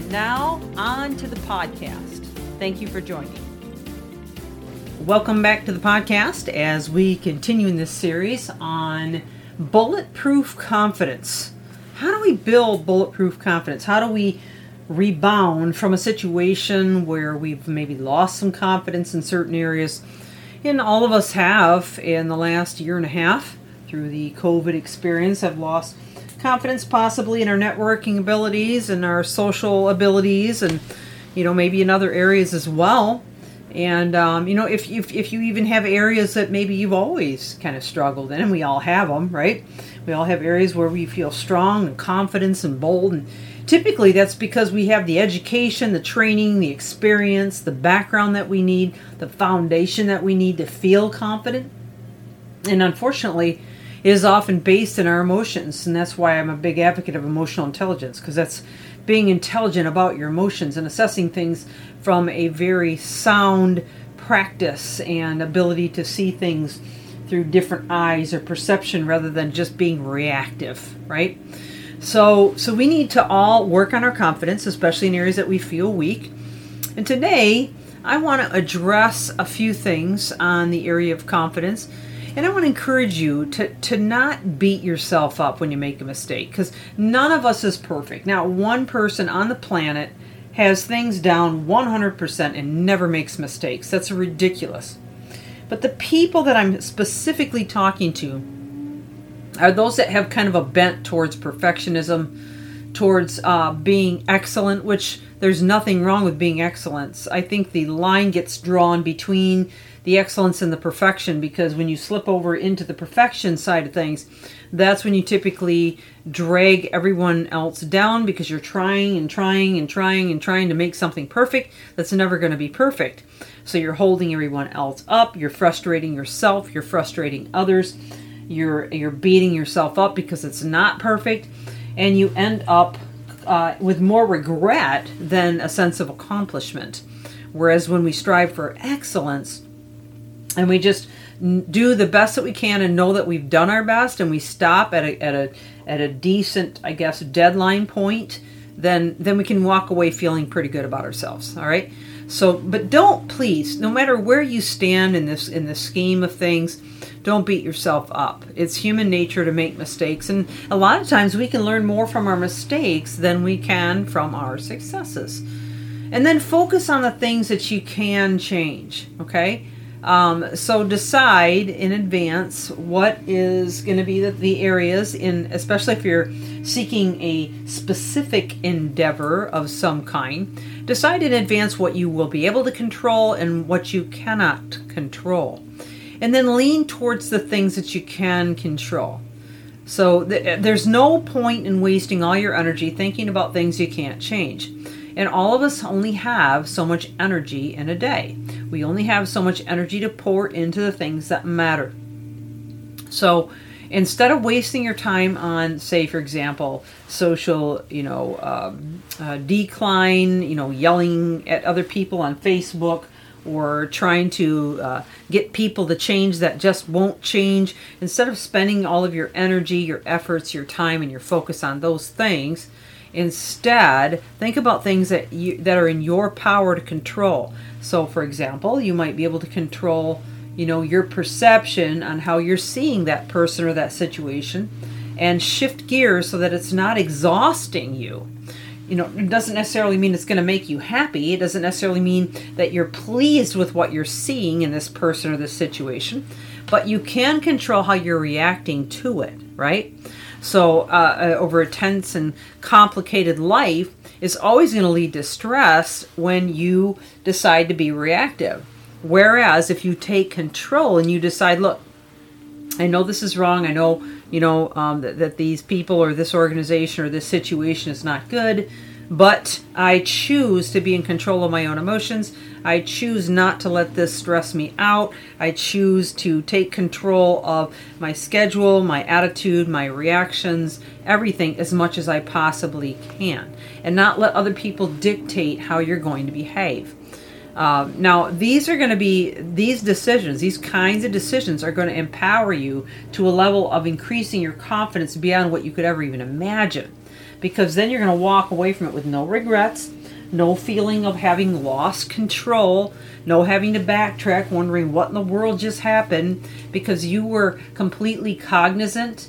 And now, on to the podcast. Thank you for joining. Welcome back to the podcast as we continue in this series on bulletproof confidence. How do we build bulletproof confidence? How do we rebound from a situation where we've maybe lost some confidence in certain areas? And all of us have in the last year and a half through the COVID experience have lost confidence possibly in our networking abilities and our social abilities and you know maybe in other areas as well. And um, you know if, if, if you even have areas that maybe you've always kind of struggled in and we all have them right? We all have areas where we feel strong and confidence and bold. And Typically, that's because we have the education, the training, the experience, the background that we need, the foundation that we need to feel confident. And unfortunately, is often based in our emotions. And that's why I'm a big advocate of emotional intelligence, because that's being intelligent about your emotions and assessing things from a very sound practice and ability to see things through different eyes or perception rather than just being reactive, right? So, so we need to all work on our confidence, especially in areas that we feel weak. And today, I want to address a few things on the area of confidence. And I want to encourage you to, to not beat yourself up when you make a mistake because none of us is perfect. Now, one person on the planet has things down 100% and never makes mistakes. That's ridiculous. But the people that I'm specifically talking to are those that have kind of a bent towards perfectionism, towards uh, being excellent, which there's nothing wrong with being excellent. I think the line gets drawn between the excellence and the perfection because when you slip over into the perfection side of things, that's when you typically drag everyone else down because you're trying and trying and trying and trying to make something perfect that's never going to be perfect. So you're holding everyone else up, you're frustrating yourself, you're frustrating others you're you're beating yourself up because it's not perfect and you end up uh, with more regret than a sense of accomplishment whereas when we strive for excellence and we just do the best that we can and know that we've done our best and we stop at a at a at a decent i guess deadline point then then we can walk away feeling pretty good about ourselves all right so but don't please no matter where you stand in this in the scheme of things don't beat yourself up. It's human nature to make mistakes, and a lot of times we can learn more from our mistakes than we can from our successes. And then focus on the things that you can change, okay? Um, so decide in advance what is going to be the, the areas in, especially if you're seeking a specific endeavor of some kind. Decide in advance what you will be able to control and what you cannot control and then lean towards the things that you can control. So th- there's no point in wasting all your energy thinking about things you can't change. And all of us only have so much energy in a day. We only have so much energy to pour into the things that matter. So instead of wasting your time on, say, for example, social, you know, um, uh, decline, you know, yelling at other people on Facebook, or trying to uh, get people to change that just won't change, instead of spending all of your energy, your efforts, your time, and your focus on those things, instead think about things that you that are in your power to control. So, for example, you might be able to control, you know, your perception on how you're seeing that person or that situation, and shift gears so that it's not exhausting you you know, it doesn't necessarily mean it's going to make you happy. It doesn't necessarily mean that you're pleased with what you're seeing in this person or this situation, but you can control how you're reacting to it, right? So, uh, uh, over a tense and complicated life is always going to lead to stress when you decide to be reactive. Whereas if you take control and you decide, look, I know this is wrong. I know, you know, um, that, that these people or this organization or this situation is not good. But I choose to be in control of my own emotions. I choose not to let this stress me out. I choose to take control of my schedule, my attitude, my reactions, everything as much as I possibly can, and not let other people dictate how you're going to behave. Uh, now, these are going to be, these decisions, these kinds of decisions are going to empower you to a level of increasing your confidence beyond what you could ever even imagine because then you're going to walk away from it with no regrets, no feeling of having lost control, no having to backtrack, wondering what in the world just happened, because you were completely cognizant,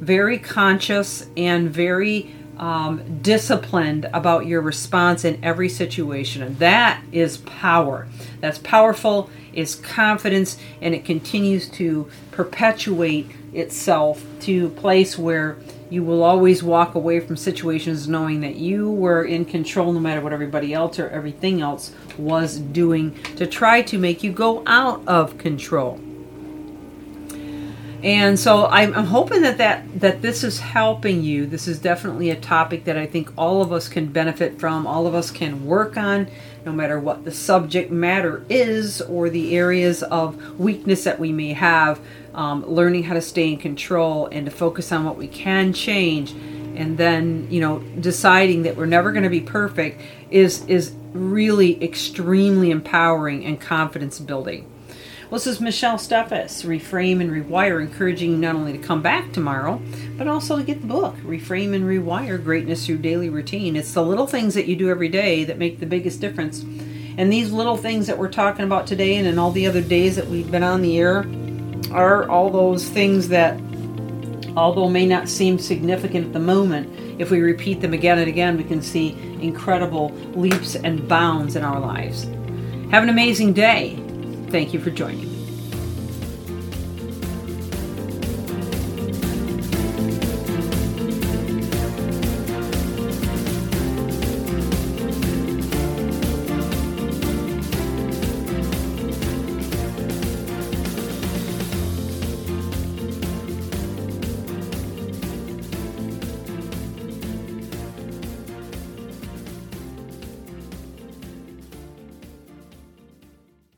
very conscious, and very um, disciplined about your response in every situation. And that is power. That's powerful, is confidence, and it continues to perpetuate itself to a place where you will always walk away from situations knowing that you were in control no matter what everybody else or everything else was doing to try to make you go out of control. And so I'm, I'm, hoping that, that that this is helping you. This is definitely a topic that I think all of us can benefit from. All of us can work on, no matter what the subject matter is or the areas of weakness that we may have um, learning how to stay in control and to focus on what we can change and then you know deciding that we're never going to be perfect is is really extremely empowering and confidence building well, this is Michelle Steffes, Reframe and Rewire, encouraging you not only to come back tomorrow, but also to get the book, Reframe and Rewire Greatness Through Daily Routine. It's the little things that you do every day that make the biggest difference. And these little things that we're talking about today and in all the other days that we've been on the air are all those things that, although may not seem significant at the moment, if we repeat them again and again, we can see incredible leaps and bounds in our lives. Have an amazing day. Thank you for joining me.